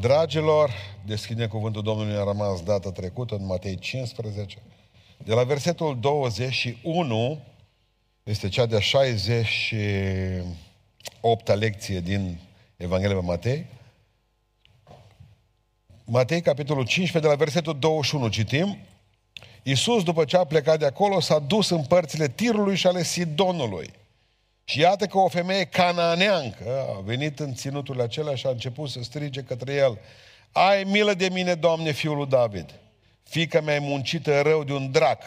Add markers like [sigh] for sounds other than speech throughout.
Dragilor, deschide cuvântul Domnului a rămas data trecută în Matei 15. De la versetul 21 este cea de-a 68-a lecție din Evanghelia Matei. Matei, capitolul 15, de la versetul 21 citim. Iisus, după ce a plecat de acolo, s-a dus în părțile Tirului și ale Sidonului. Și iată că o femeie cananeancă a venit în ținutul acela și a început să strige către el. Ai milă de mine, Doamne, fiul lui David. Fica mea e muncită rău de un drac.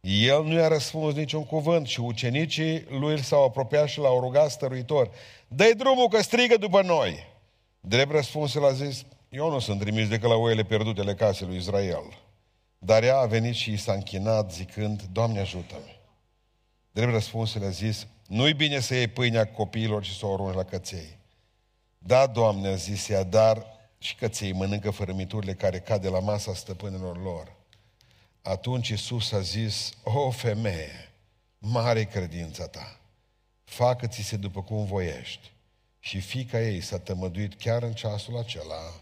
El nu i-a răspuns niciun cuvânt și ucenicii lui s-au apropiat și l-au rugat stăruitor. Dă-i drumul că strigă după noi. Drept răspuns el a zis, eu nu sunt trimis decât la oile pierdutele casei lui Israel. Dar ea a venit și i s-a închinat zicând, Doamne ajută-mi. Drept răspuns el a zis, nu-i bine să iei pâinea copiilor și să o arunci la căței. Da, Doamne, a zis ea, dar și căței mănâncă fărâmiturile care cad de la masa stăpânilor lor. Atunci Iisus a zis, o femeie, mare credința ta, facă-ți se după cum voiești. Și fica ei s-a tămăduit chiar în ceasul acela.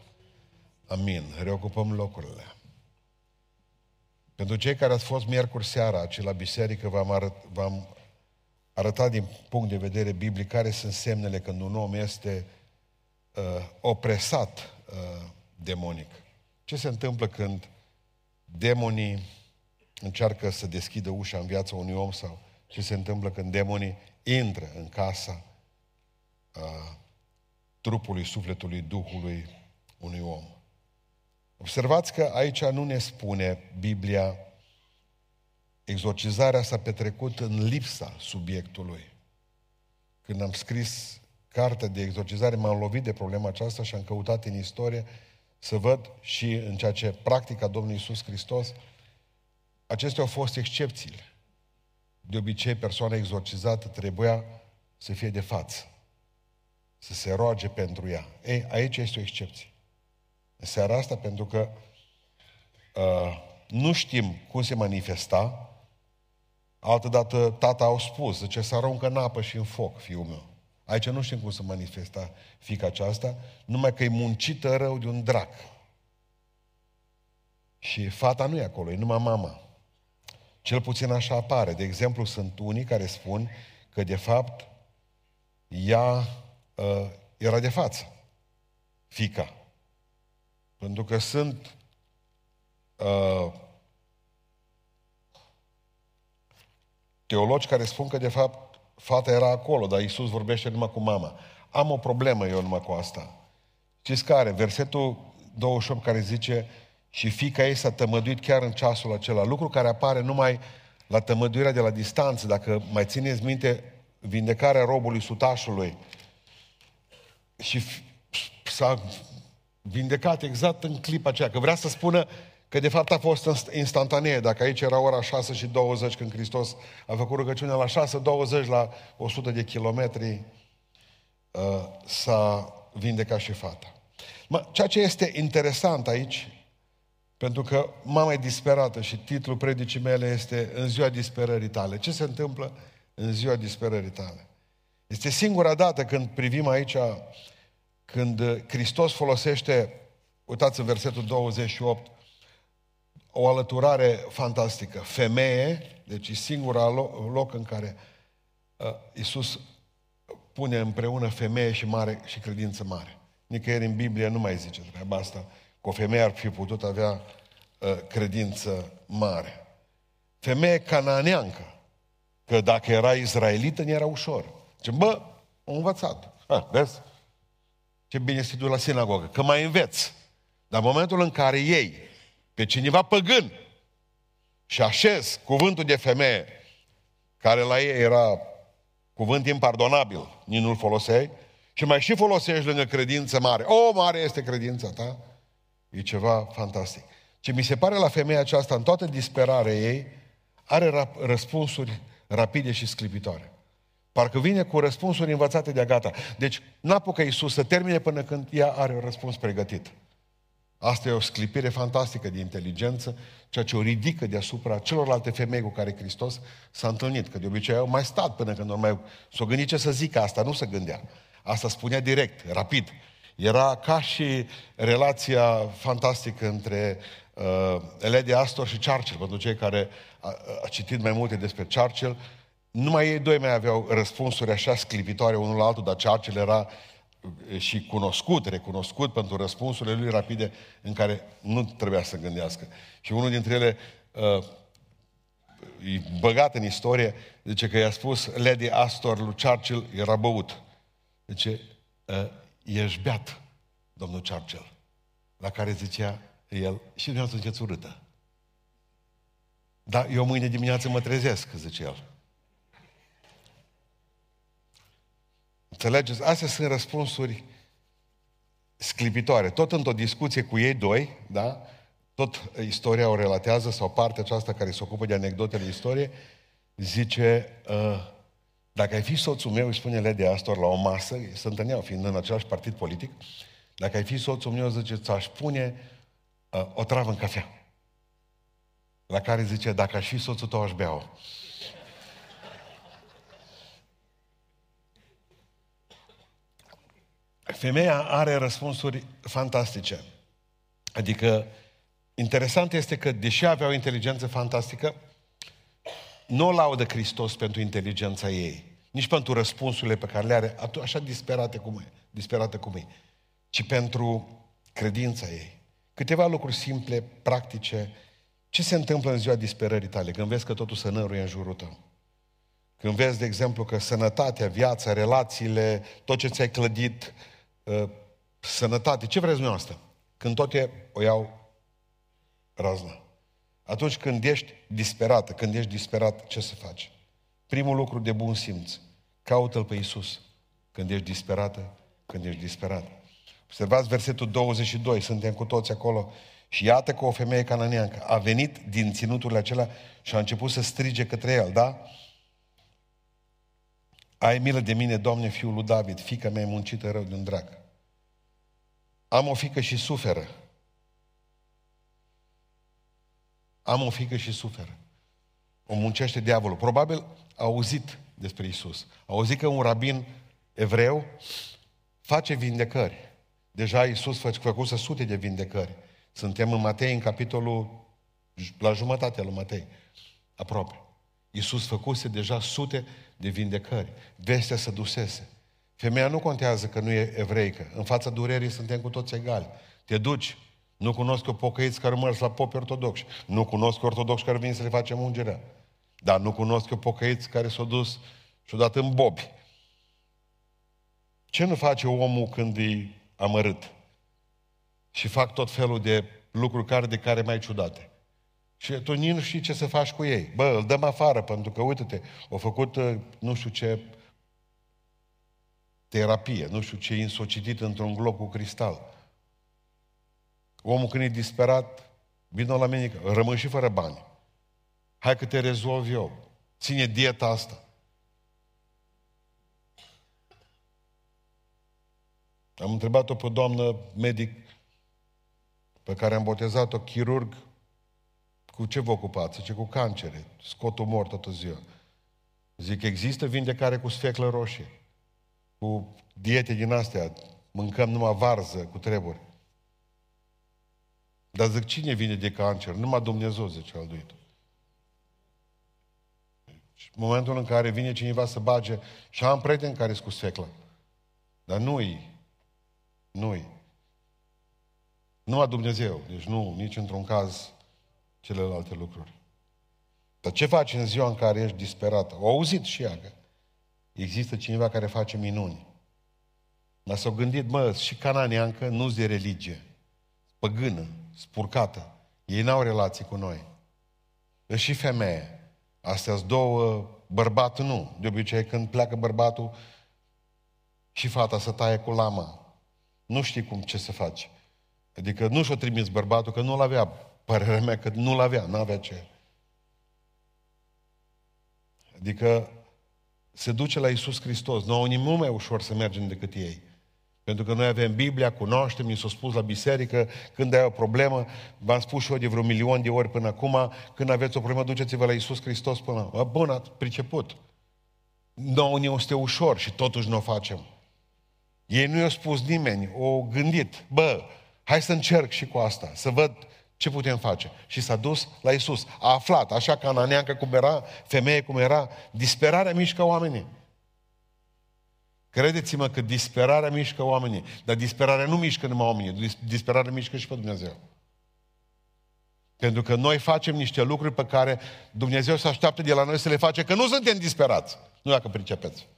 Amin. Reocupăm locurile. Pentru cei care ați fost miercuri seara aici la biserică, v-am, arăt, v-am arătat din punct de vedere biblic care sunt semnele când un om este uh, opresat uh, demonic. Ce se întâmplă când demonii încearcă să deschidă ușa în viața unui om sau ce se întâmplă când demonii intră în casa uh, trupului, sufletului, duhului unui om. Observați că aici nu ne spune Biblia exorcizarea s-a petrecut în lipsa subiectului. Când am scris cartea de exorcizare, m-am lovit de problema aceasta și am căutat în istorie să văd și în ceea ce practica Domnului Isus Hristos, acestea au fost excepțiile. De obicei, persoana exorcizată trebuia să fie de față, să se roage pentru ea. Ei, aici este o excepție. În seara asta, pentru că uh, nu știm cum se manifesta, altădată tata au spus, zice, să aruncă în apă și în foc, fiul meu. Aici nu știm cum să manifesta fica aceasta, numai că e muncită rău de un drac. Și fata nu e acolo, e numai mama. Cel puțin așa apare. De exemplu, sunt unii care spun că, de fapt, ea uh, era de față, fica. Pentru că sunt uh, teologi care spun că, de fapt, fata era acolo, dar Iisus vorbește numai cu mama. Am o problemă eu numai cu asta. Știți care? Versetul 28 care zice și fica ei s-a tămăduit chiar în ceasul acela. Lucru care apare numai la tămăduirea de la distanță. Dacă mai țineți minte vindecarea robului sutașului și s-a vindecat exact în clipa aceea, că vrea să spună că de fapt a fost instantanee. Dacă aici era ora 6 și 20 când Hristos a făcut rugăciunea la 6, 20 la 100 de kilometri, uh, s-a vindecat și fata. Mă, ceea ce este interesant aici, pentru că mama e disperată și titlul predicii mele este În ziua disperării tale. Ce se întâmplă în ziua disperării tale? Este singura dată când privim aici când Hristos folosește, uitați în versetul 28, o alăturare fantastică. Femeie, deci e singura loc în care uh, Iisus pune împreună femeie și mare și credință mare. Nicăieri în Biblie nu mai zice treaba asta, că o femeie ar fi putut avea uh, credință mare. Femeie cananeancă, că dacă era izraelită, nu era ușor. Ce bă, am învățat. Ha, vezi? Ce bine să duci la sinagogă, că mai înveți. Dar în momentul în care ei pe cineva păgân și așez cuvântul de femeie, care la ei era cuvânt impardonabil, nici nu-l foloseai, și mai și folosești lângă credință mare. O, mare este credința ta. E ceva fantastic. Ce mi se pare la femeia aceasta, în toată disperarea ei, are răspunsuri rapide și sclipitoare. Parcă vine cu răspunsuri învățate de gata. Deci n-apucă Iisus să termine până când ea are un răspuns pregătit. Asta e o sclipire fantastică de inteligență, ceea ce o ridică deasupra celorlalte femei cu care Hristos s-a întâlnit. Că de obicei au mai stat până când nu mai s-o gândit ce să zică asta, nu se gândea. Asta spunea direct, rapid. Era ca și relația fantastică între uh, Lady Astor și Churchill, pentru cei care a, a citit mai multe despre Churchill. Numai ei doi mai aveau răspunsuri așa sclipitoare unul la altul, dar Churchill era uh, și cunoscut, recunoscut pentru răspunsurile lui rapide în care nu trebuia să gândească. Și unul dintre ele uh, e băgat în istorie, zice că i-a spus Lady Astor lui Churchill, era băut. Zice, ă, ești beat, domnul Churchill. La care zicea el, și dumneavoastră ziceți urâtă. Da, eu mâine dimineață mă trezesc, zice el. Înțelegeți? Astea sunt răspunsuri sclipitoare. Tot într-o discuție cu ei doi, da? tot istoria o relatează, sau partea aceasta care se ocupă de anecdotele istorie, zice, uh, dacă ai fi soțul meu, își spune Lady Astor la o masă, se întâlneau fiind în același partid politic, dacă ai fi soțul meu, zice, ți-aș pune uh, o travă în cafea. La care zice, dacă aș fi soțul tău, aș bea-o. Femeia are răspunsuri fantastice. Adică Interesant este că, deși aveau o inteligență fantastică, nu o laudă Hristos pentru inteligența ei, nici pentru răspunsurile pe care le are, așa disperate cum e, disperate cum e, ci pentru credința ei. Câteva lucruri simple, practice. Ce se întâmplă în ziua disperării tale? Când vezi că totul se năruie în jurul tău. Când vezi, de exemplu, că sănătatea, viața, relațiile, tot ce ți-ai clădit, uh, sănătate, ce vreți dumneavoastră? Când toate o iau razna. Atunci când ești disperată, când ești disperat, ce să faci? Primul lucru de bun simț, caută-L pe Iisus. Când ești disperată, când ești disperat. Observați versetul 22, suntem cu toți acolo. Și iată că o femeie cananeancă a venit din ținuturile acelea și a început să strige către el, da? Ai milă de mine, Doamne, fiul lui David, fica mea e muncită rău de un drag. Am o fică și suferă. Am o fică și suferă. O muncește diavolul. Probabil a auzit despre Isus. A auzit că un rabin evreu face vindecări. Deja Isus făcuse sute de vindecări. Suntem în Matei, în capitolul, la jumătatea lui Matei, aproape. Iisus făcuse deja sute de vindecări. Vestea să dusese. Femeia nu contează că nu e evreică. În fața durerii suntem cu toți egali. Te duci, nu cunosc eu pocăiți care mers la popi ortodoxi. Nu cunosc ortodoxi care vin să le facem ungerea. Dar nu cunosc eu pocăiți care s-au dus și-au dat în bobi. Ce nu face omul când e amărât? Și fac tot felul de lucruri care de care mai ciudate. Și tu nici nu știi ce să faci cu ei. Bă, îl dăm afară, pentru că, uite-te, au făcut uh, nu știu ce terapie, nu știu ce insocitit într-un glob cu cristal. Omul când e disperat, vină la mine, rămân și fără bani. Hai că te rezolv eu. Ține dieta asta. Am întrebat-o pe doamnă medic pe care am botezat-o, chirurg, cu ce vă ocupați? Zice, cu cancere. Scot umor toată ziua. Zic, există vindecare cu sfeclă roșie, cu diete din astea, mâncăm numai varză cu treburi. Dar zic, cine vine de cancer? Numai Dumnezeu, zice alduitul. Și în momentul în care vine cineva să bage, și am prieten care sunt cu sfecla. Dar nu-i. Nu-i. Numai Dumnezeu. Deci nu, nici într-un caz celelalte lucruri. Dar ce faci în ziua în care ești disperată? O auzit și ea că există cineva care face minuni. Dar s-au gândit, mă, și cananeancă nu-s de religie, păgână, spurcată. Ei n-au relații cu noi. E și femeie. Astea sunt două, bărbatul nu. De obicei când pleacă bărbatul și fata să taie cu lama. Nu știi cum ce să faci. Adică nu și-o trimis bărbatul, că nu-l avea. Părerea mea că nu-l avea, nu avea ce. Adică se duce la Isus Hristos. Nu au nimic mai ușor să mergem decât ei. Pentru că noi avem Biblia, cunoaștem, mi s-a spus la biserică, când ai o problemă, v-am spus și eu de vreo milion de ori până acum, când aveți o problemă, duceți-vă la Iisus Hristos până la... Bun, ați priceput. Nu ne este ușor și totuși nu o facem. Ei nu i-au spus nimeni, o gândit, bă, hai să încerc și cu asta, să văd ce putem face. Și s-a dus la Isus. A aflat, așa ca Ananeancă cum era, femeie cum era, disperarea mișcă oamenii. Credeți-mă că disperarea mișcă oamenii, dar disperarea nu mișcă numai oamenii, disperarea mișcă și pe Dumnezeu. Pentru că noi facem niște lucruri pe care Dumnezeu se așteaptă de la noi să le face, că nu suntem disperați. Nu dacă pricepeți.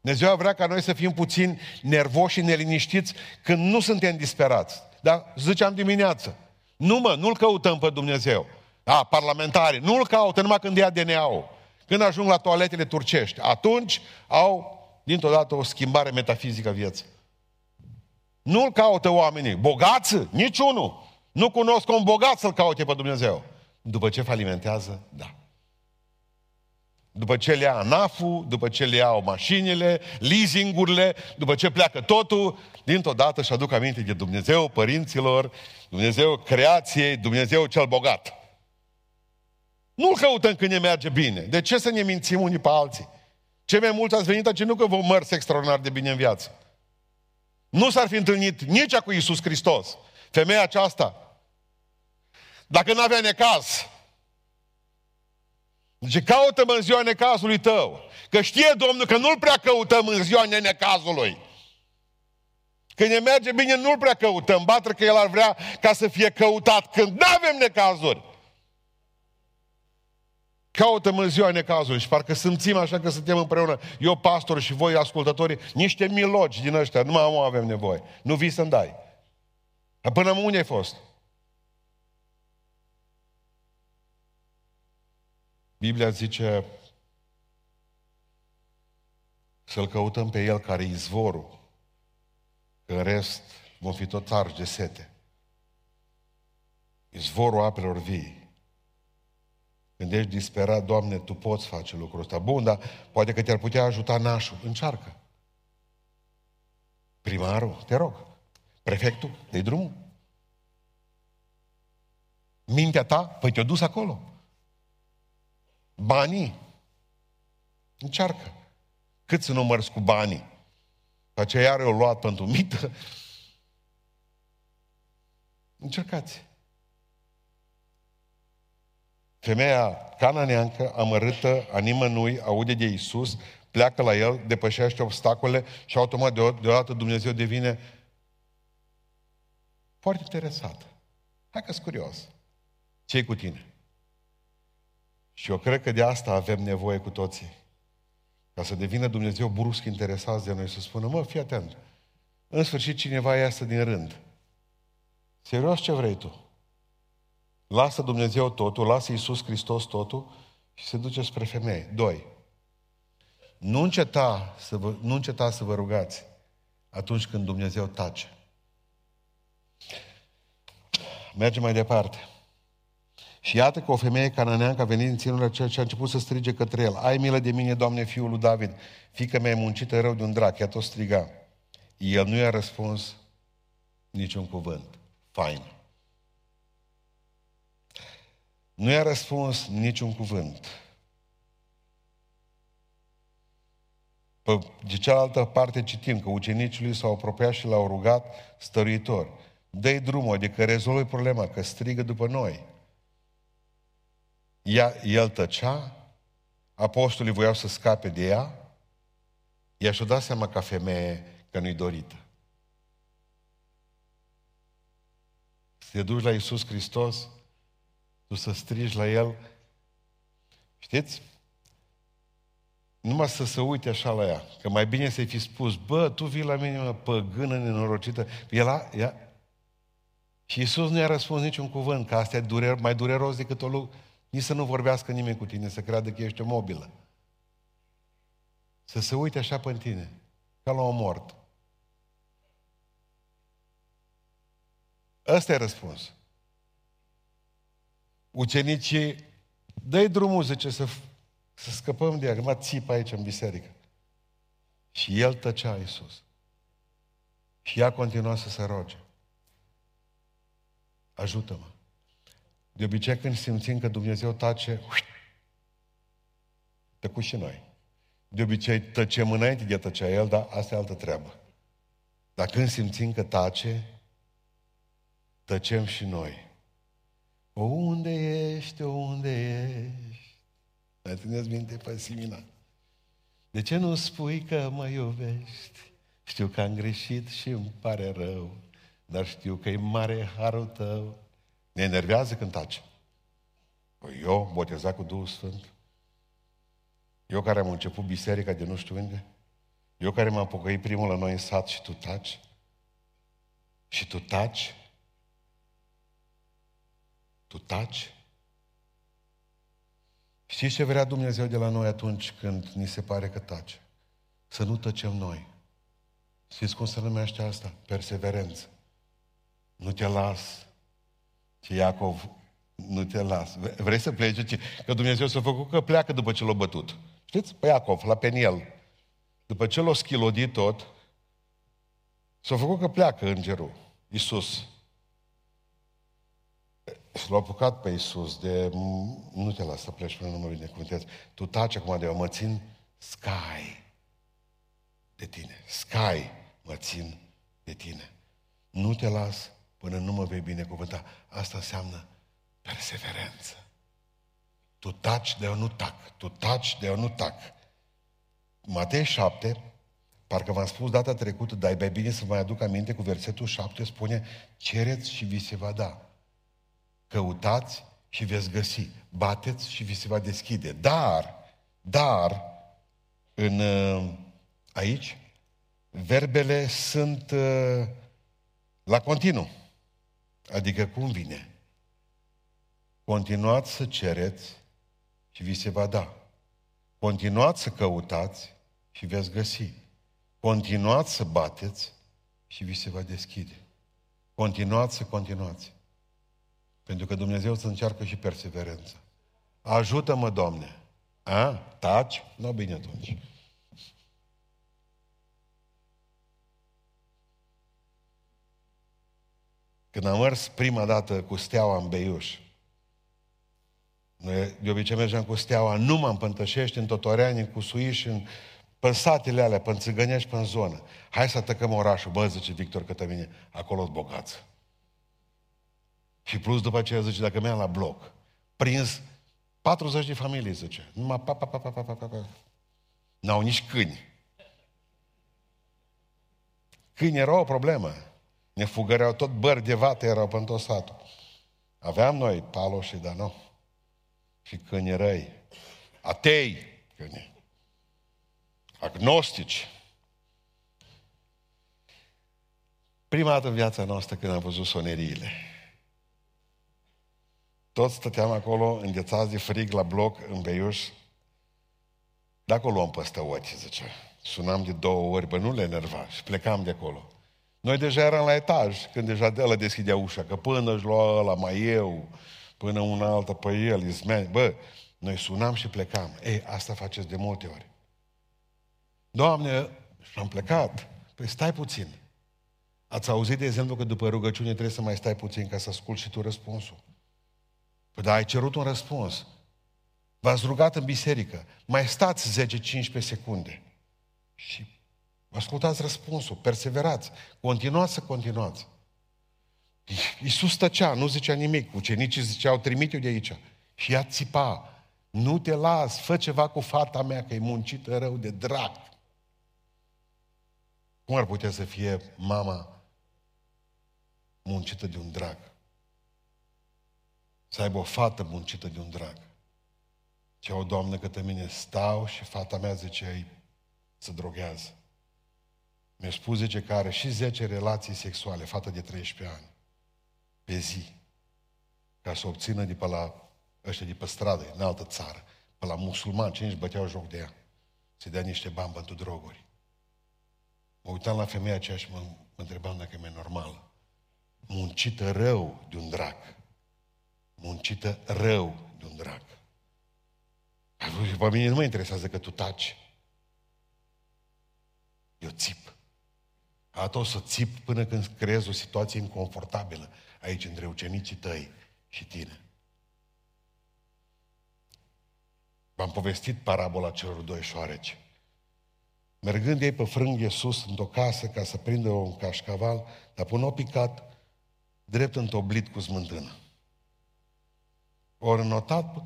Dumnezeu vrea ca noi să fim puțin nervoși și neliniștiți când nu suntem disperați. Dar ziceam dimineață, nu mă, nu-L căutăm pe Dumnezeu. A, parlamentari, nu-L caută numai când ia DNA-ul. Când ajung la toaletele turcești, atunci au dintr-o dată o schimbare metafizică vieții. Nu-L caută oamenii. Bogați? Niciunul. Nu cunosc un bogat să-L caute pe Dumnezeu. După ce falimentează, da. După ce le ia ANAF-ul, după ce le iau mașinile, leasingurile, după ce pleacă totul, dintr-o dată și aduc aminte de Dumnezeu părinților, Dumnezeu creației, Dumnezeu cel bogat. Nu-L căutăm când ne merge bine. De ce să ne mințim unii pe alții? Ce mai mulți ați venit aici nu că vă mărți extraordinar de bine în viață. Nu s-ar fi întâlnit nici cu Iisus Hristos. Femeia aceasta, dacă nu avea necaz, Zice, caută-mă în ziua necazului tău. Că știe Domnul că nu-l prea căutăm în ziua necazului. Când ne merge bine, nu-l prea căutăm. Batre că el ar vrea ca să fie căutat când nu avem necazuri. Caută-mă în ziua necazului și parcă simțim așa că suntem împreună, eu pastor și voi ascultătorii, niște milogi din ăștia, numai am avem nevoie. Nu vii să-mi dai. Până unde ai fost? Biblia zice să-L căutăm pe El care e izvorul, că în rest vom fi tot arși de sete. Izvorul apelor vii. Când ești disperat, Doamne, Tu poți face lucrul ăsta. Bun, dar poate că te-ar putea ajuta nașul. Încearcă. Primarul, te rog. Prefectul, dă drumul. Mintea ta, păi te-a dus acolo. Banii. Încearcă. Cât să numărți cu banii? Pe aceea iar o luat pentru mită. Încercați. Femeia cananeancă, amărâtă, a nimănui, aude de Isus, pleacă la el, depășește obstacole și automat deodată Dumnezeu devine foarte interesat. Hai că curios. ce cu tine? Și eu cred că de asta avem nevoie cu toții. Ca să devină Dumnezeu brusc interesat de noi, să spună, mă, fii atent, în sfârșit cineva iasă din rând. Serios ce vrei tu? Lasă Dumnezeu totul, lasă Iisus Hristos totul și se duce spre femeie. Doi. Nu înceta să vă, nu înceta să vă rugați atunci când Dumnezeu tace. Mergem mai departe. Și iată că o femeie cananeancă a venit în ținurile aceea și a început să strige către el. Ai milă de mine, Doamne, fiul lui David, fică mea e muncită rău de un drac. Ea tot striga. El nu i-a răspuns niciun cuvânt. Fain. Nu i-a răspuns niciun cuvânt. Pe de cealaltă parte citim că ucenicii lui s-au apropiat și l-au rugat stăruitor. Dă-i drumul, adică rezolvă problema, că strigă după noi. Ea, el tăcea, apostolii voiau să scape de ea, ea și-o dat seama ca femeie că nu-i dorită. Să te duci la Iisus Hristos, tu să strigi la El, știți? Numai să se uite așa la ea, că mai bine să-i fi spus, bă, tu vii la mine, mă, păgână nenorocită. El ea, și Iisus nu i-a răspuns niciun cuvânt, că asta e durer, mai dureros decât o lucru nici să nu vorbească nimeni cu tine, să creadă că ești o mobilă. Să se uite așa pe tine, ca la o mort. Ăsta e răspuns. Ucenicii, dă drumul, zice, să, să scăpăm de ea, mă țipă aici în biserică. Și el tăcea Iisus. Și ea continua să se roage. Ajută-mă. De obicei când simțim că Dumnezeu tace, tăcu și noi. De obicei tăcem înainte de tăcea El, dar asta e altă treabă. Dar când simțim că tace, tăcem și noi. O, unde ești, o, unde ești? Mai țineți minte pe Simina? De ce nu spui că mă iubești? Știu că am greșit și îmi pare rău, dar știu că e mare harul tău. Ne enervează când tace. Păi eu, botezat cu Duhul Sfânt, eu care am început biserica de nu știu unde, eu care m-am pocăit primul la noi în sat și tu taci, și tu taci, tu taci. Știți ce vrea Dumnezeu de la noi atunci când ni se pare că tace? Să nu tăcem noi. Știți cum se numește asta? Perseverență. Nu te las. Ce Iacov, nu te las. Vrei să pleci? Că Dumnezeu s-a făcut că pleacă după ce l-a bătut. Știți? Pe Iacov, la Peniel. După ce l-a schilodit tot, s-a făcut că pleacă îngerul, Iisus. Și l-a apucat pe Iisus de, nu te las să pleci până nu mă binecuvântez. Tu taci acum de eu, mă țin sky de tine. Sky mă țin de tine. Nu te las până nu mă vei binecuvânta. Asta înseamnă perseverență. Tu taci de eu nu tac. Tu taci de eu nu tac. Matei 7, parcă v-am spus data trecută, dar e mai bine să vă aduc aminte cu versetul 7, spune, cereți și vi se va da. Căutați și veți găsi. Bateți și vi se va deschide. Dar, dar, în, uh, aici, verbele sunt uh, la continuu. Adică cum vine? Continuați să cereți și vi se va da. Continuați să căutați și veți găsi. Continuați să bateți și vi se va deschide. Continuați să continuați. Pentru că Dumnezeu să încearcă și perseverență. Ajută-mă, Doamne! A? Taci? Nu, bine atunci. Când am mers prima dată cu steaua în Beiuș, noi de obicei mergeam cu steaua numai în Pântășești, în Totoreani, în Cusuiș, în, pe satele alea, pe Țigănești, pe în zonă. Hai să atacăm orașul. Bă, zice Victor Cătămine, acolo-s bogați. Și plus după aceea zice, dacă merg la bloc, prins 40 de familii, zice. Numai pa, pa, pa, pa, pa, pa, pa, pa. N-au nici câini. Câini erau o problemă. Ne fugăreau tot bări de vate erau pe tot satul. Aveam noi paloși, dar nu. Și câini răi. Atei câini. Agnostici. Prima dată în viața noastră când am văzut soneriile. Toți stăteam acolo, înghețați de frig la bloc, în Beiuș. De acolo luăm păstă ochi, zice. Sunam de două ori, bă, nu le enerva și plecam de acolo. Noi deja eram la etaj, când deja de ăla deschidea ușa, că până își lua ăla mai eu, până una altă pe el, izmeni. Bă, noi sunam și plecam. Ei, asta faceți de multe ori. Doamne, și am plecat. Păi stai puțin. Ați auzit, de exemplu, că după rugăciune trebuie să mai stai puțin ca să asculti și tu răspunsul. Păi da, ai cerut un răspuns. V-ați rugat în biserică. Mai stați 10-15 secunde. Și ascultați răspunsul, perseverați, continuați să continuați. Iisus tăcea, nu zicea nimic. Ucenicii ziceau, trimite-o de aici. Și ea țipa, nu te las, fă ceva cu fata mea, că e muncită rău de drag. Cum ar putea să fie mama muncită de un drag? Să aibă o fată muncită de un drag. Ce o doamnă către mine, stau și fata mea zice, ei se droghează. Mi-a spus, zice, că are și 10 relații sexuale, fată de 13 ani, pe zi, ca să obțină de pe la ăștia de pe stradă, în altă țară, pe la musulmani, cine își băteau joc de ea, să dea niște bani pentru droguri. Mă uitam la femeia aceea și mă, mă întrebam dacă e normală. Muncită rău de un drac. Muncită rău de un drac. Pe mine nu mă interesează că tu taci. Eu țip. Ata o să țip până când creezi o situație inconfortabilă aici între ucenicii tăi și tine. V-am povestit parabola celor doi șoareci. mergând ei pe frânghie sus într-o casă ca să prindă un cașcaval, dar până o picat, drept întoblit cu smântână. Ori notat,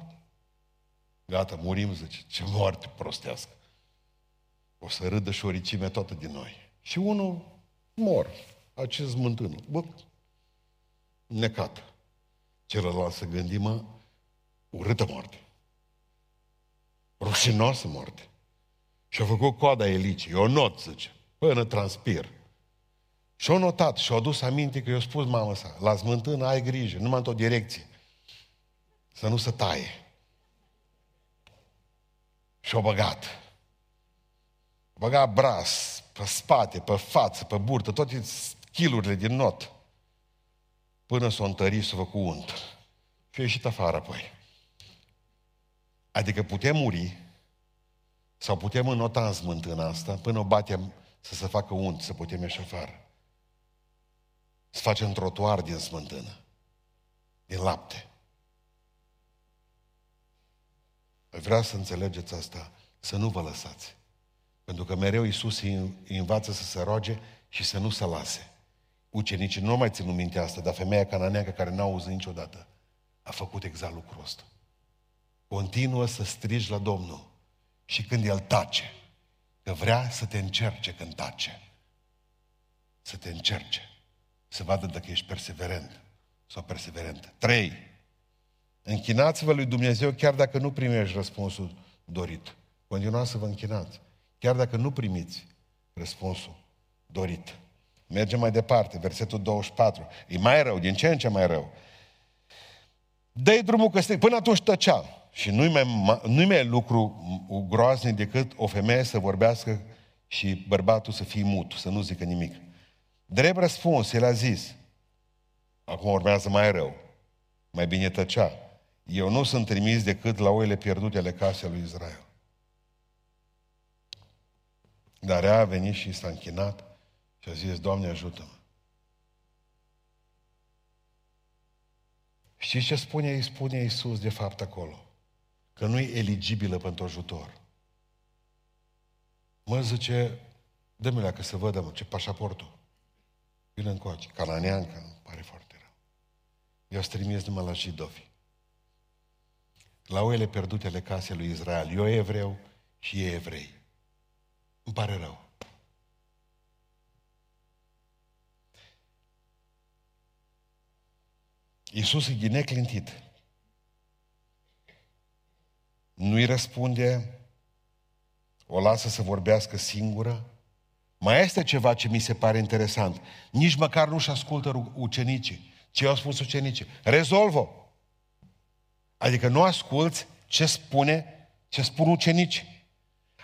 gata, murim, zice, ce moarte prostească. O să râdă și oricime toată din noi. Și unul mor, acest smântână. Bă, necat. Celălalt să gândi, mă, urâtă moarte. Rușinoasă moarte. Și a făcut coada elicii. Eu not, zice, până transpir. Și-a notat și-a adus aminte că i-a spus mama sa, la smântână ai grijă, numai într-o direcție. Să nu se taie. Și-a băgat. A băgat bras, pe spate, pe față, pe burtă, toate chilurile din not. Până s-a întărit să făcut unt. Și a ieșit afară apoi. Adică putem muri sau putem înota în smântâna asta până o batem să se facă unt, să putem ieși afară. Să facem trotuar din smântână, din lapte. Vreau să înțelegeți asta, să nu vă lăsați. Pentru că mereu Iisus îi învață să se roage și să nu se lase. Ucenicii nu mai țin minte asta, dar femeia cananeacă care n-a auzit niciodată a făcut exact lucrul ăsta. Continuă să strigi la Domnul și când El tace, că vrea să te încerce când tace, să te încerce, să vadă dacă ești perseverent sau perseverent. Trei. Închinați-vă lui Dumnezeu chiar dacă nu primești răspunsul dorit. Continuați să vă închinați. Chiar dacă nu primiți răspunsul dorit. Mergem mai departe, versetul 24. E mai rău, din ce în ce mai rău. dă drumul că până atunci tăcea. Și nu-i mai, nu mai lucru groaznic decât o femeie să vorbească și bărbatul să fie mut, să nu zică nimic. Drept răspuns, el a zis, acum urmează mai rău, mai bine tăcea. Eu nu sunt trimis decât la oile pierdute ale casei lui Israel. Dar ea a venit și s-a închinat și a zis, Doamne ajută-mă. Știți ce spune, îi spune Iisus de fapt acolo? că nu e eligibilă pentru ajutor. Mă zice, dă-mi că să văd, mă, ce pașaportul. Vine încoace, cananeancă, îmi pare foarte rău. Eu să trimis numai la jidovi. La oile pierdute ale casei lui Israel. Eu evreu și ei evrei. Îmi pare rău. Iisus e neclintit nu-i răspunde, o lasă să vorbească singură. Mai este ceva ce mi se pare interesant. Nici măcar nu-și ascultă ucenicii. Ce au spus ucenicii? Rezolvă. Adică nu asculți ce spune, ce spun ucenicii.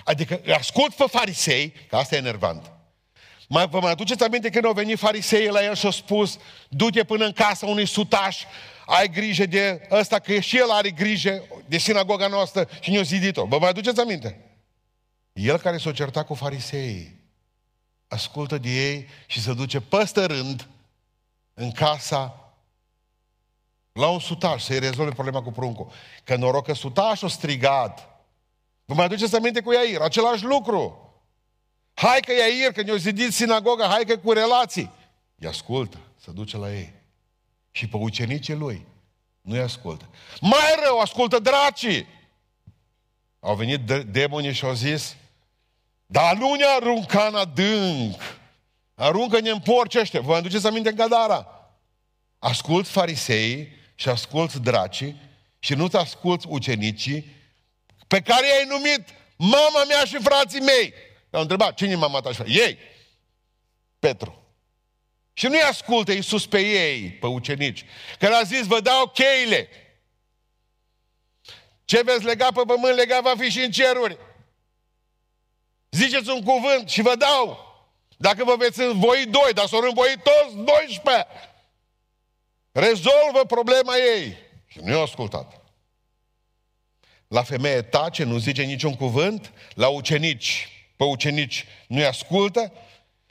Adică ascult pe farisei, că asta e enervant. Mai, vă mai aduceți aminte când au venit fariseii la el și au spus, du-te până în casa unui sutaș, ai grijă de ăsta, că și el are grijă de sinagoga noastră și ne-a zidit-o. Vă mai aduceți aminte? El care s-a certat cu fariseii, ascultă de ei și se duce peste rând în casa la un sutaș să-i rezolve problema cu pruncul. Că noroc că sutașul strigat. Vă mai aduceți aminte cu Iair? Același lucru. Hai că Iair, că ne-a zidit sinagoga, hai că cu relații. Îi ascultă, să duce la ei. Și pe ucenicii lui nu-i ascultă. Mai rău, ascultă dracii. Au venit demonii și au zis, dar nu ne arunca în adânc. Aruncă-ne în porci ăștia. Vă aduceți aminte în Gadara? Ascult farisei și ascult dracii și nu-ți ascult ucenicii pe care i-ai numit mama mea și frații mei. I-au întrebat, cine e mama ta și Ei! Petru. Și nu-i ascultă Iisus pe ei, pe ucenici. Că a zis, vă dau cheile. Ce veți lega pe pământ, lega va fi și în ceruri. Ziceți un cuvânt și vă dau. Dacă vă veți învoi doi, dar s-au învoi toți 12. Rezolvă problema ei. Și nu i-au ascultat. La femeie tace, nu zice niciun cuvânt. La ucenici, pe ucenici nu-i ascultă.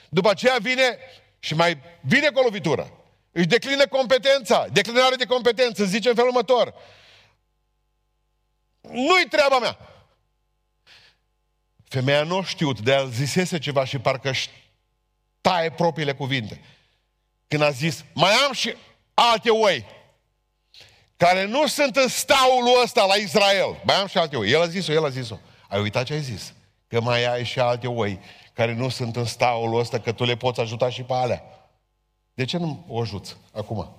După aceea vine și mai vine cu o lovitură. Își declină competența, declinare de competență, zice în felul următor. Nu-i treaba mea. Femeia nu a știut, de el zisese ceva și parcă își taie propriile cuvinte. Când a zis, mai am și alte oi care nu sunt în staulul ăsta la Israel. Mai am și alte oi. El a zis-o, el a zis-o. Ai uitat ce ai zis? Că mai ai și alte oi care nu sunt în staulul ăsta, că tu le poți ajuta și pe alea. De ce nu o ajuți acum?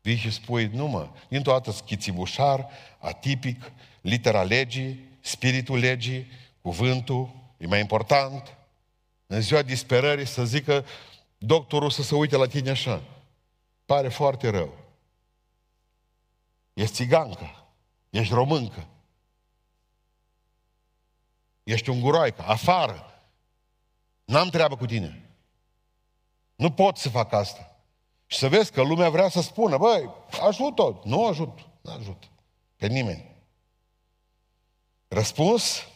Vii și spui, nu mă, dintr-o dată schițibușar, atipic, litera legii, spiritul legii, cuvântul, e mai important. În ziua disperării să zică doctorul să se uite la tine așa. Pare foarte rău. Ești țigancă, ești româncă, ești un guroaică, afară. N-am treabă cu tine. Nu pot să fac asta. Și să vezi că lumea vrea să spună, băi, ajut-o. Nu ajut, nu ajut. Pe nimeni. Răspuns?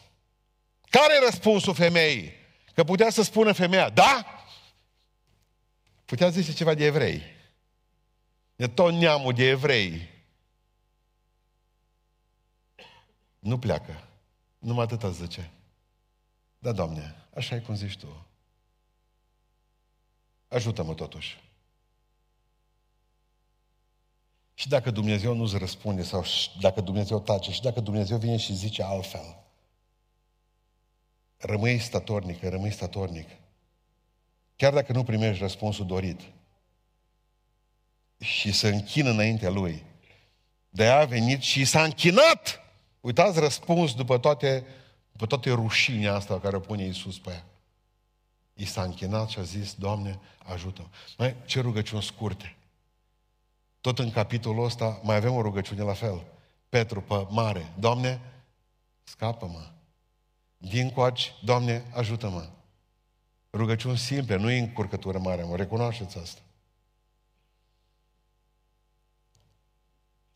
Care e răspunsul femeii? Că putea să spună femeia, da? Putea zice ceva de evrei. De tot neamul de evrei. Nu pleacă. Numai atâta zice. Da, Doamne, așa e cum zici Tu. Ajută-mă totuși. Și dacă Dumnezeu nu-ți răspunde sau dacă Dumnezeu tace și dacă Dumnezeu vine și zice altfel, rămâi statornic, rămâi statornic. Chiar dacă nu primești răspunsul dorit. Și să închină înaintea Lui. De a venit și s-a închinat. Uitați răspuns după toate, după toate rușinea asta care o pune Iisus pe ea. I s-a închinat și a zis, Doamne, ajută-mă. Mai ce rugăciuni scurte. Tot în capitolul ăsta mai avem o rugăciune la fel. Petru pe mare. Doamne, scapă-mă. Din coaci, Doamne, ajută-mă. Rugăciuni simple, nu e încurcătură mare, mă recunoașteți asta.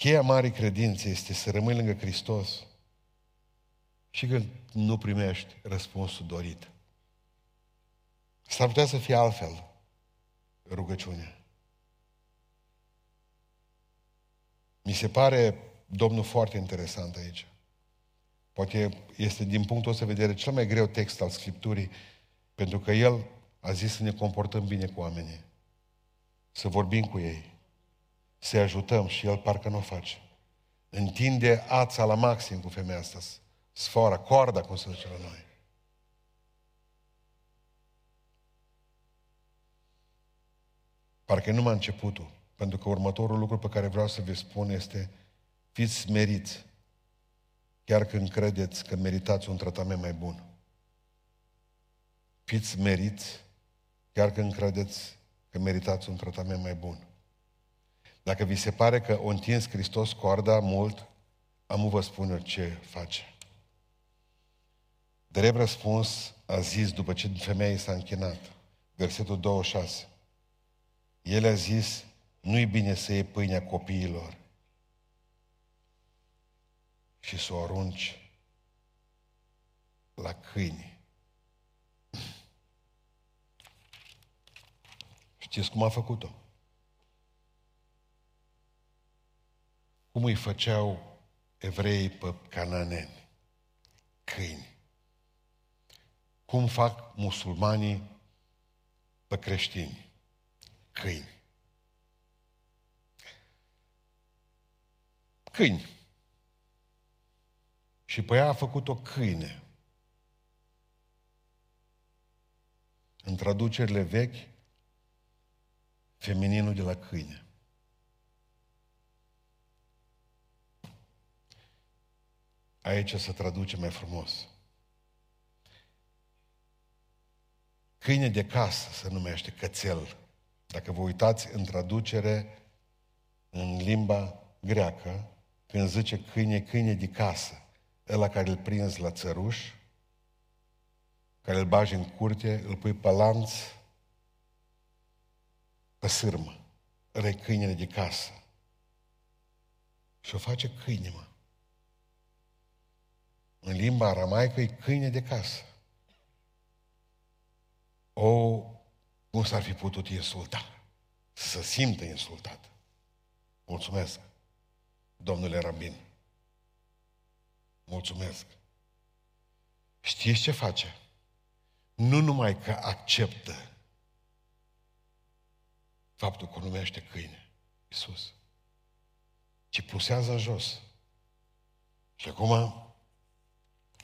Cheia marii credințe este să rămâi lângă Hristos și când nu primești răspunsul dorit. S-ar putea să fie altfel rugăciunea. Mi se pare Domnul foarte interesant aici. Poate este din punctul ăsta de vedere cel mai greu text al Scripturii, pentru că El a zis să ne comportăm bine cu oamenii, să vorbim cu ei, să-i ajutăm și El parcă nu o face. Întinde ața la maxim cu femeia asta, sfora, corda, cum se zice la noi. Parcă nu numai începutul. Pentru că următorul lucru pe care vreau să vă spun este fiți smeriți, chiar când credeți că meritați un tratament mai bun. Fiți smeriți, chiar când credeți că meritați un tratament mai bun. Dacă vi se pare că o întins Hristos corda mult, am vă spun eu ce face. Drept răspuns a zis după ce femeia s-a închinat, versetul 26. El a zis, nu-i bine să iei pâinea copiilor și să o arunci la câini. Știți cum a făcut-o? Cum îi făceau evreii pe cananeni? Câini. Cum fac musulmanii pe creștini? Câini. câini. Și pe ea a făcut o câine. În traducerile vechi, femininul de la câine. Aici se traduce mai frumos. Câine de casă se numește cățel. Dacă vă uitați în traducere în limba greacă, când zice câine, câine de casă, ăla care îl prinzi la țăruș, care îl bagi în curte, îl pui pe lanț, pe sârmă. Ăla e câinele de casă. Și o face câine, mă. În limba aramaică e câine de casă. O, cum s-ar fi putut insulta? Să simtă insultat. Mulțumesc domnule Rabin. Mulțumesc. Știți ce face? Nu numai că acceptă faptul că o numește câine, Iisus, ci pusează în jos. Și acum,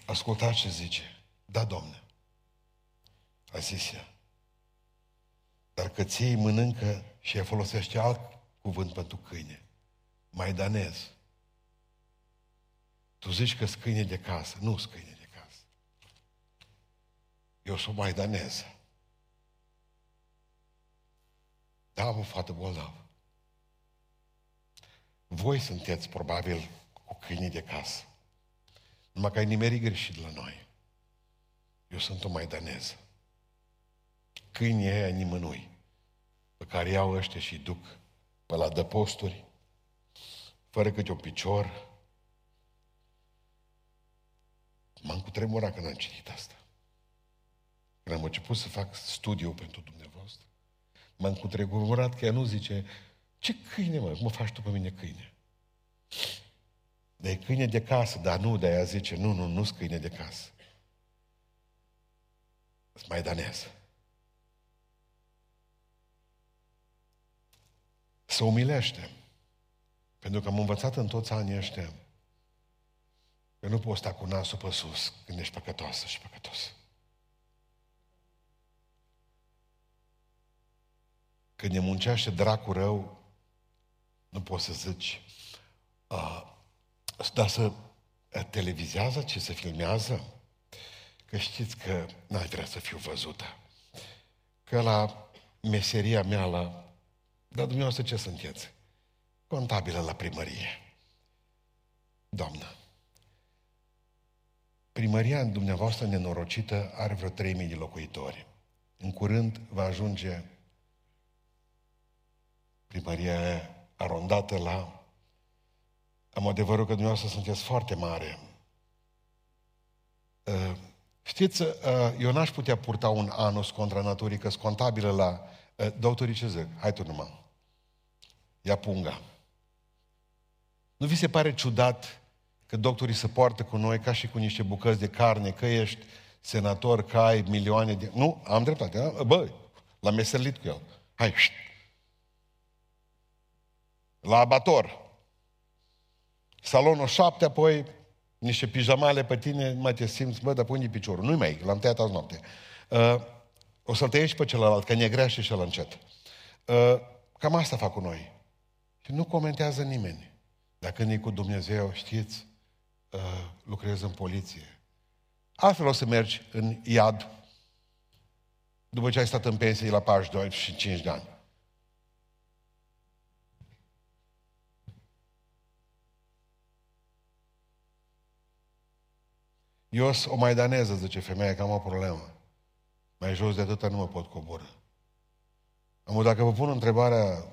ascultați ce zice. Da, Domne. A zis ea. Dar că ții mănâncă și ea folosește alt cuvânt pentru câine. Maidanez. Tu zici că câine de casă. Nu câine de casă. Eu sunt maidanez. Da, am o fată bolnavă. Voi sunteți probabil cu câinii de casă. Numai că ai nimerit greșit la noi. Eu sunt o maidaneză. Câinii aia nimănui, pe care iau ăștia și duc pe la dăposturi, fără câte un picior. M-am cutremurat când am citit asta. Când am început să fac studiu pentru dumneavoastră, m-am cutremurat că ea nu zice, ce câine, mă, mă faci tu pe mine câine? De câine de casă, dar nu, de aia zice, nu, nu, nu-s câine de casă. Sunt mai danez. Să umilește. Pentru că am învățat în toți anii ăștia că nu poți sta cu nasul pe sus când ești păcătoasă și păcătos. Când ne muncește dracul rău, nu poți să zici, uh, dar să televizează, ce se filmează, că știți că n-aș vrea să fiu văzută. Că la meseria mea, la... Dar dumneavoastră ce sunteți? Contabilă la primărie. Doamnă, primăria în dumneavoastră nenorocită are vreo 3.000 de locuitori. În curând va ajunge primăria arondată la am adevărul că dumneavoastră sunteți foarte mare. Uh, știți, uh, eu n-aș putea purta un anus contra naturii, că contabilă la uh, doctorii ce zic? Hai tu numai. Ia punga. Nu vi se pare ciudat că doctorii se poartă cu noi ca și cu niște bucăți de carne, că ești senator, că ai milioane de... Nu, am dreptate. Da? Bă, l-am meserlit cu el. Hai, șt. La abator. Salonul 7, apoi niște pijamale pe tine, mai te simți, bă, dar pune piciorul. Nu-i mai, l-am tăiat azi noapte. Uh, o să-l tăiești pe celălalt, că negrește și el încet. Uh, cam asta fac cu noi. Și nu comentează nimeni. Dacă nu cu Dumnezeu, știți, uh, lucrez în poliție. Altfel o să mergi în iad după ce ai stat în pensie la 42 și 5 de ani. Eu sunt o maidaneză, zice femeia, că am o problemă. Mai jos de atâta nu mă pot coboră. Am dacă vă pun întrebarea,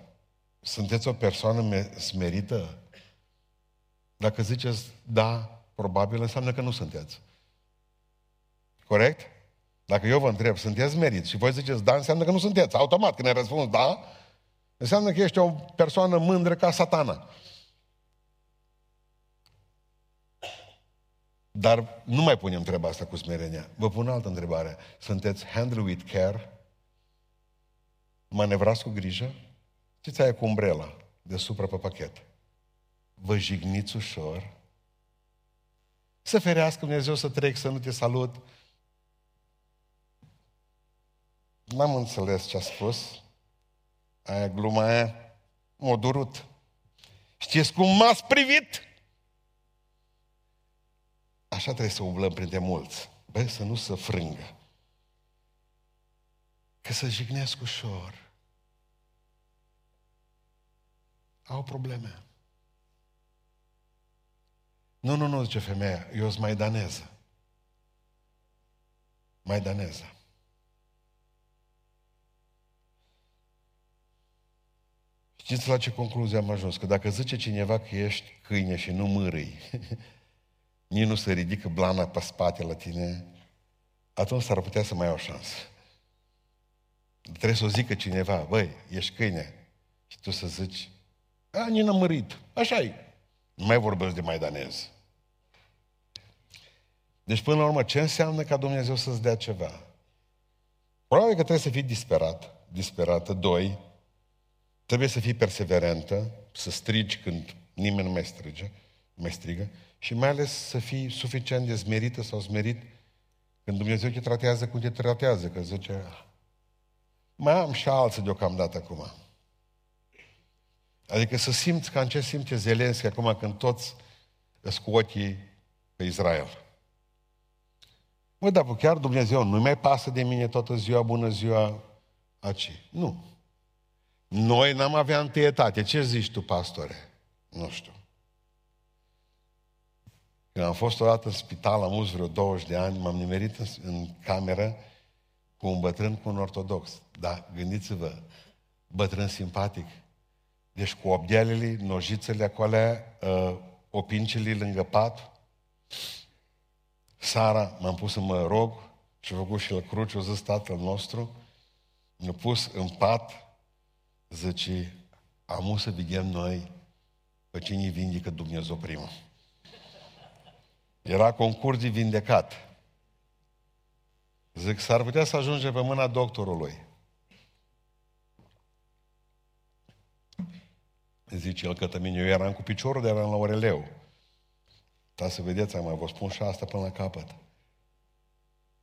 sunteți o persoană smerită? Dacă ziceți da, probabil înseamnă că nu sunteți. Corect? Dacă eu vă întreb, sunteți merit și voi ziceți da, înseamnă că nu sunteți. Automat, când ai răspuns da, înseamnă că ești o persoană mândră ca satana. Dar nu mai punem întrebarea asta cu smerenia. Vă pun altă întrebare. Sunteți handle with care? Manevrați cu grijă? Știți aia cu umbrela deasupra pe pachet. Vă jigniți ușor. Să ferească Dumnezeu să trec, să nu te salut. N-am înțeles ce a spus. Aia gluma aia m-a durut. Știți cum m-ați privit? Așa trebuie să umblăm printre mulți. Bă, să nu se frângă. Că să jignesc ușor. Au probleme. Nu, nu, nu, zice femeia, eu sunt maidaneză. Maidaneză. Știți la ce concluzie am ajuns? Că dacă zice cineva că ești câine și nu mârâi, [laughs] nici nu se ridică blana pe spate la tine, atunci s-ar putea să mai ai o șansă. Trebuie să o zică cineva, băi, ești câine. Și tu să zici, a, nici n-am mărit. așa e. Nu mai vorbesc de maidanez. Deci, până la urmă, ce înseamnă ca Dumnezeu să-ți dea ceva? Probabil că trebuie să fii disperat, disperată. Doi, trebuie să fii perseverentă, să strigi când nimeni nu mai strige, nu mai strigă, și mai ales să fii suficient de smerită sau smerit când Dumnezeu te tratează cum te tratează, că zice, mai am și alții deocamdată acum. Adică să simți ca în ce simte Zelenski acum când toți îți cu ochii pe Israel. Mă, dar chiar Dumnezeu nu mai pasă de mine toată ziua, bună ziua, aci. Nu. Noi n-am avea întâietate. Ce zici tu, pastore? Nu știu. Când am fost odată în spital, am mulți vreo 20 de ani, m-am nimerit în, în cameră cu un bătrân, cu un ortodox. Dar gândiți-vă, bătrân simpatic. Deci cu obdelele, nojițele acolo, uh, opincele lângă pat. Sara, m-am pus să mă rog și a făcut și la cruce, a zis tatăl nostru, ne-a pus în pat, zice, am să vedem noi pe cine vindecă Dumnezeu primul. Era concurs de vindecat. Zic, s-ar putea să ajunge pe mâna doctorului. Zice el către mine, eu eram cu piciorul, dar eram la oreleu. Dar să vedeți, am mai vă spun și asta până la capăt.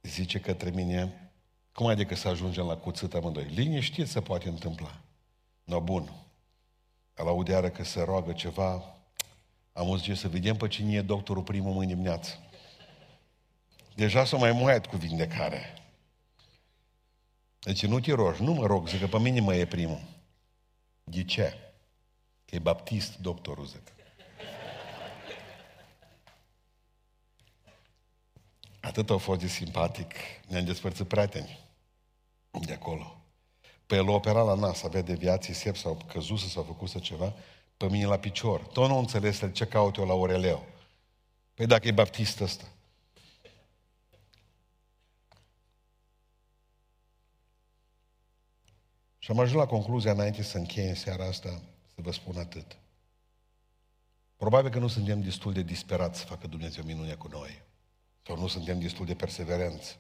Zice către mine, cum adică să ajungem la cuțit amândoi? Liniștit se poate întâmpla. No, bun. El aude că se roagă ceva, am zis să vedem pe cine e doctorul primul mâine dimineață. Deja s-a mai muiat cu vindecare. Deci nu te rogi, nu mă rog, zic că pe mine mă e primul. De ce? Că e baptist doctorul, zic. Atât a fost de simpatic, ne-am despărțit prieteni de acolo. Pe el opera la nas, avea deviații sep sau căzuse sau făcuse ceva pe mine la picior. Tot nu înțeles ce caut eu la Oreleu. Păi dacă e baptist ăsta. Și am ajuns la concluzia înainte să închei în seara asta să vă spun atât. Probabil că nu suntem destul de disperați să facă Dumnezeu minune cu noi. Sau nu suntem destul de perseverenți.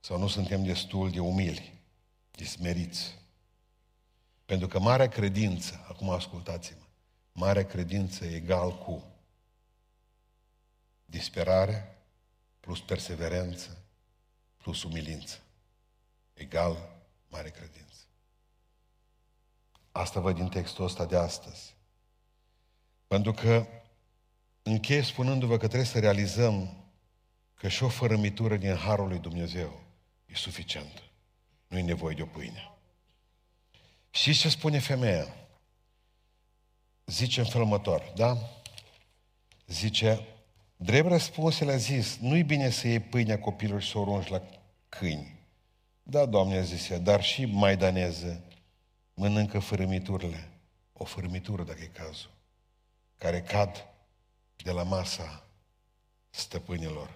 Sau nu suntem destul de umili, de smeriți. Pentru că marea credință, acum ascultați-mă, marea credință egal cu disperare plus perseverență plus umilință. Egal mare credință. Asta văd din textul ăsta de astăzi. Pentru că închei spunându-vă că trebuie să realizăm că și o fărămitură din Harul lui Dumnezeu e suficientă. Nu e nevoie de o pâine. Și ce spune femeia? Zice în felul următor, da? Zice, drept răspuns le-a zis, nu-i bine să iei pâinea copilului și să o arunci la câini. Da, Doamne, zise, dar și maidaneze mănâncă fărâmiturile. O fărâmitură, dacă e cazul, care cad de la masa stăpânilor.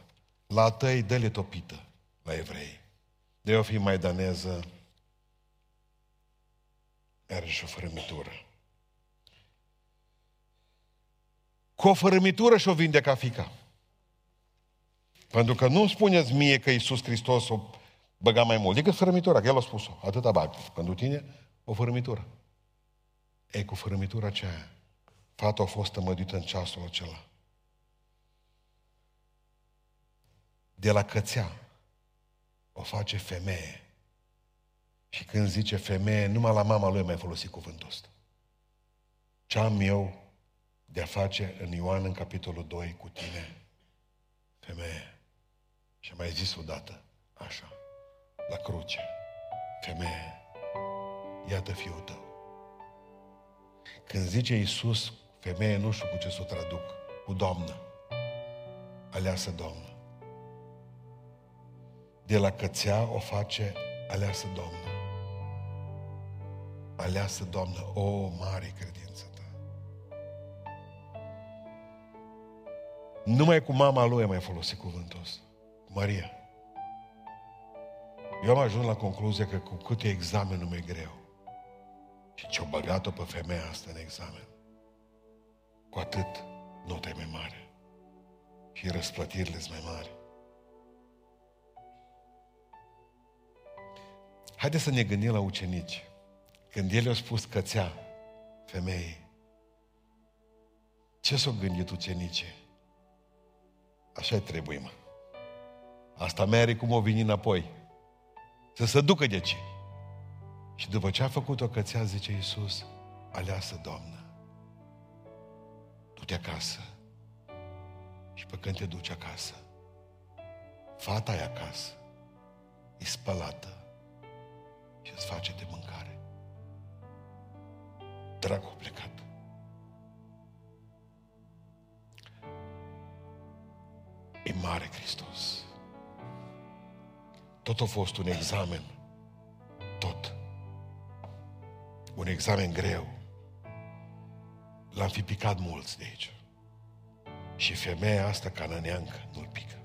La tăi, dă-le topită la evrei. De o fi maidaneză, are și o fărâmitură. Cu o fărâmitură și-o vindeca fica. Pentru că nu spuneți mie că Iisus Hristos o băga mai mult decât fărâmitura, că El a spus-o. Atâta bag. Pentru tine, o fărâmitură. Ei, cu fărâmitura aceea, fata a fost tămădită în ceasul acela. De la cățea o face femeie și când zice femeie, numai la mama lui mai folosit cuvântul ăsta. Ce am eu de a face în Ioan, în capitolul 2, cu tine, femeie. Și mai zis odată, așa, la cruce, femeie, iată fiul tău. Când zice Iisus, femeie, nu știu cu ce să o traduc, cu Doamnă, aleasă Doamnă. De la cățea o face aleasă Doamnă Aleasă, Doamnă, o mare credință ta. Numai cu mama lui am mai folosit cuvântul ăsta. Maria. Eu am ajuns la concluzia că cu câte e examenul meu greu și ce-o băgat-o pe femeia asta în examen, cu atât nota e mai mare și răsplătirile sunt mai mari. Haideți să ne gândim la ucenici. Când el a spus cățea femeii, ce s-au gândit ucenicii? Așa trebuie, mă. Asta Mary cum o veni înapoi. Să se ducă de ce. Și după ce a făcut o cățea, zice Iisus, aleasă, Doamnă, du-te acasă. Și pe când te duci acasă, fata e acasă, e spălată și îți face de mâncare. Dragul plecat. E mare Hristos. Tot a fost un examen. Tot. Un examen greu. L-am fi picat mulți de aici. Și femeia asta cananeancă nu-l pică.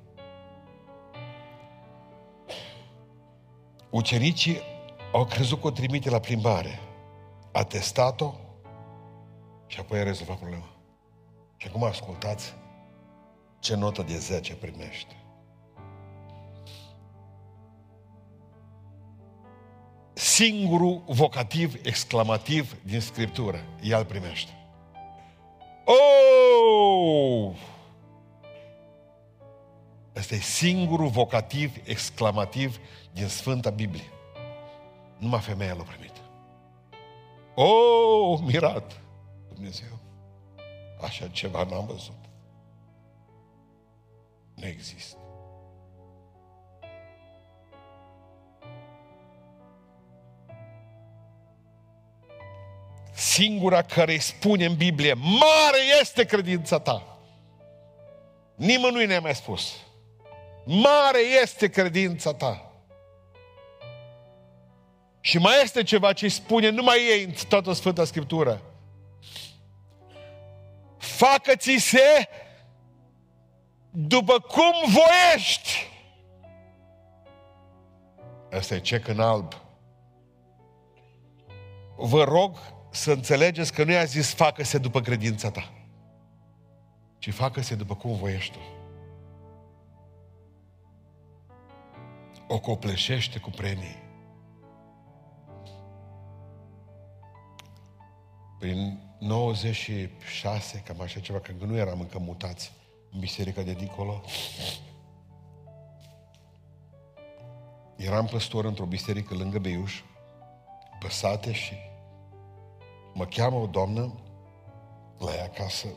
Ucenicii au crezut că o trimite la plimbare. A testat-o și apoi a rezolvat problema. Și acum ascultați ce notă de 10 primește. Singurul vocativ exclamativ din Scriptură, el primește. Oh! Ăsta e singurul vocativ exclamativ din Sfânta Biblie. Numai femeia l-a primit. Oh, mirat! Dumnezeu, așa ceva n-am văzut. Nu există. Singura care îi spune în Biblie, mare este credința ta. Nimănui ne-a mai spus. Mare este credința ta. Și mai este ceva ce spune numai ei în toată Sfânta Scriptură. Facă-ți-se după cum voiești. Asta e cec în alb. Vă rog să înțelegeți că nu i-a zis facă-se după credința ta, ci facă-se după cum voiești tu. O copleșește cu premii. Prin 96, cam așa ceva, când nu eram încă mutați în biserica de dincolo, eram păstor într-o biserică lângă Beiuș, păsate și mă cheamă o doamnă la ea acasă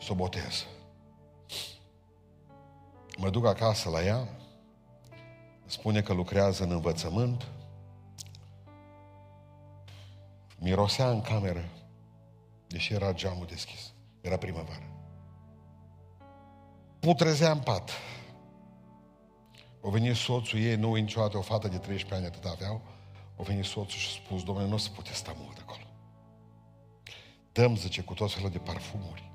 să o botez. Mă duc acasă la ea, spune că lucrează în învățământ, mirosea în cameră, deși era geamul deschis. Era primăvară. Putrezea în pat. O venit soțul ei, nu niciodată o fată de 13 ani atât aveau, o venit soțul și a spus, domnule, nu se putea sta mult acolo. Dăm, zice, cu tot felul de parfumuri.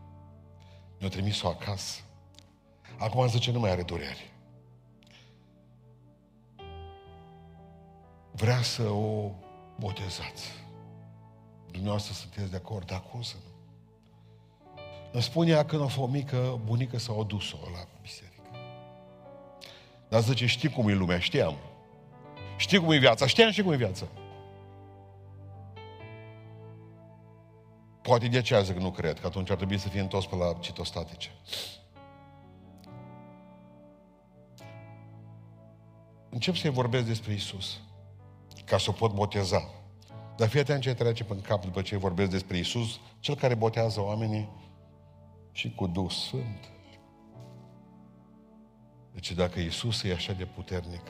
Ne-a trimis-o acasă. Acum zice, nu mai are dureri. Vrea să o botezați. Dumneavoastră sunteți de acord, dar cum să nu? Îmi spune ea când a fost mică, bunică s-a dus-o la biserică. Dar zice, știi cum e lumea? Știam. Știi cum e viața? Știam și cum e viața. Poate de aceea zic nu cred, că atunci ar trebui să fie întors pe la citostatice. Încep să-i vorbesc despre Isus, ca să o pot boteza. Dar fii atent ce trece în cap după ce vorbesc despre Isus, cel care botează oamenii și cu Duh Sfânt. Deci dacă Isus e așa de puternic,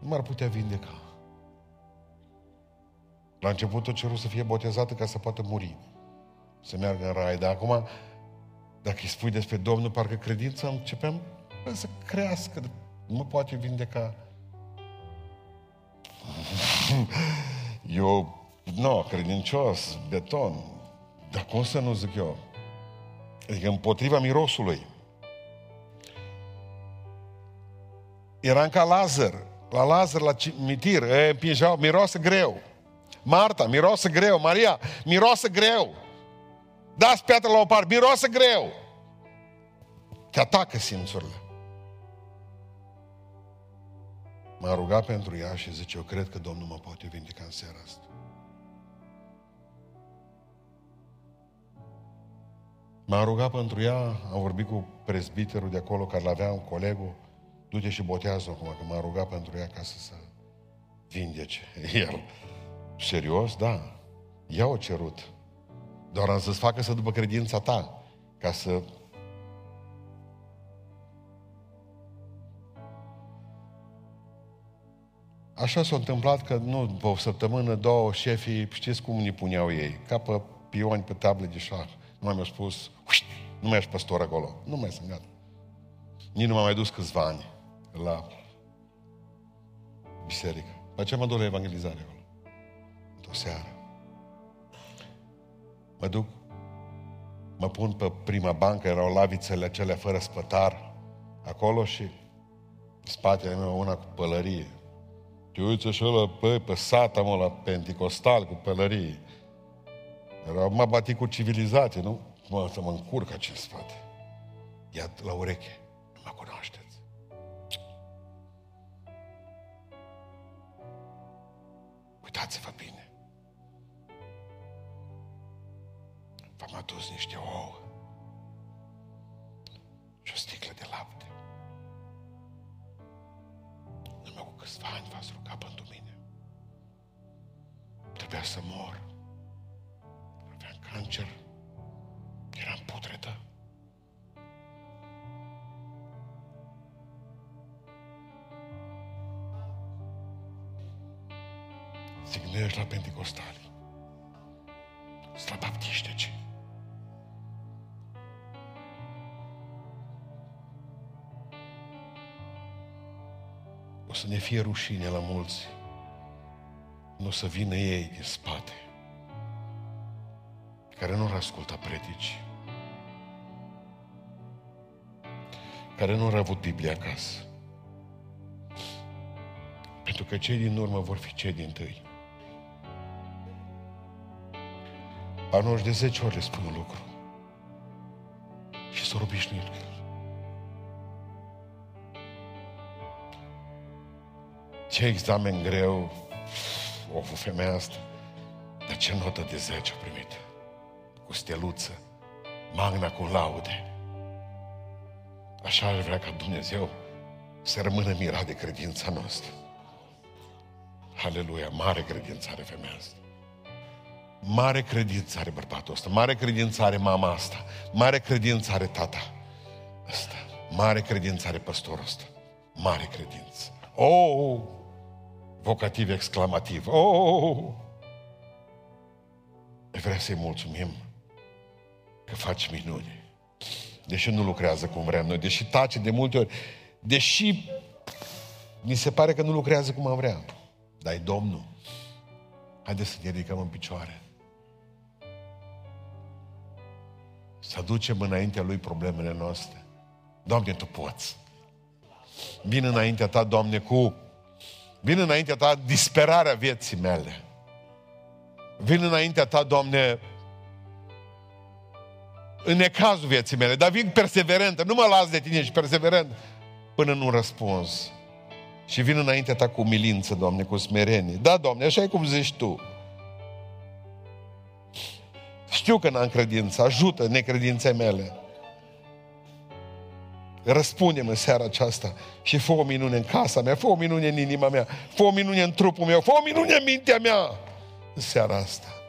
nu m-ar putea vindeca. La început a cerut să fie botezată ca să poată muri. Să meargă în rai. Dar acum, dacă îi spui despre Domnul, parcă credința începeam să crească. Nu mă poate vindeca. Eu, nu, no, credincios, beton. Dar cum să nu zic eu? Adică împotriva mirosului. Eram ca Lazar. La Lazar, la mitir, împingeau, miroase greu. Marta, miroase greu. Maria, miroase greu. Dați piatra la o parte, miroase greu. Te atacă simțurile. M-a rugat pentru ea și zice, eu cred că Domnul mă poate vindica în seara asta. M-a rugat pentru ea, am vorbit cu prezbiterul de acolo care l-avea un colegul, du-te și botează acum, că m-a rugat pentru ea ca să se vindece [laughs] el. Serios? Da. Ea o cerut. Doar am să-ți facă să după credința ta, ca să Așa s-a întâmplat că nu, o săptămână, două, șefii, știți cum ne puneau ei, ca pe pioni pe table de șah. Nu mai mi-au spus, nu mai ești păstor acolo. Nu mai sunt gata. Nici nu m-am mai dus câțiva ani la biserică. La ce mă duc la evangelizare acolo? Într-o seară. Mă duc, mă pun pe prima bancă, erau lavițele acelea fără spătar acolo și spatele meu una cu pălărie. Te uiți așa la, pe, pe sata, mă, la penticostal cu pălărie. Era, m-a batit cu civilizație, nu? Mă, să mă încurc acest spate. Ia la ureche. Nu mă cunoașteți. Uitați-vă bine. V-am adus niște ouă rușine la mulți. Nu o să vină ei din spate care nu ascultă predici, care nu au avut Biblia acasă. Pentru că cei din urmă vor fi cei din tâi. Anoși de 10 ori le spun un lucru. Și s-au obișnuit cu el. Ce examen greu o avut femeia asta. Dar ce notă de 10 a primit cu steluță, magna cu laude. Așa ar vrea ca Dumnezeu să rămână mirat de credința noastră. Aleluia, mare credință are femeia asta. Mare credință are bărbatul ăsta, mare credință are mama asta, mare credință are tata ăsta, mare credință are păstorul ăsta, mare credință. Oh, vocativ exclamativ, oh, vrea să-i mulțumim că faci minuni. Deși nu lucrează cum vrem noi, deși tace de multe ori, deși mi se pare că nu lucrează cum am vrea. Dar e Domnul. Haideți să ne ridicăm în picioare. Să aducem înaintea Lui problemele noastre. Doamne, Tu poți. Vin înaintea Ta, Doamne, cu... Vin înaintea Ta disperarea vieții mele. Vin înaintea Ta, Doamne, în necazul vieții mele, dar vin perseverent, nu mă las de tine și perseverent până nu răspuns. Și vin înaintea ta cu milință, Doamne, cu smerenie. Da, Doamne, așa e cum zici Tu. Știu că n-am credință, ajută necredințe mele. Răspundem în seara aceasta și fă o minune în casa mea, fă o minune în inima mea, fă o minune în trupul meu, fă o minune în mintea mea în seara asta.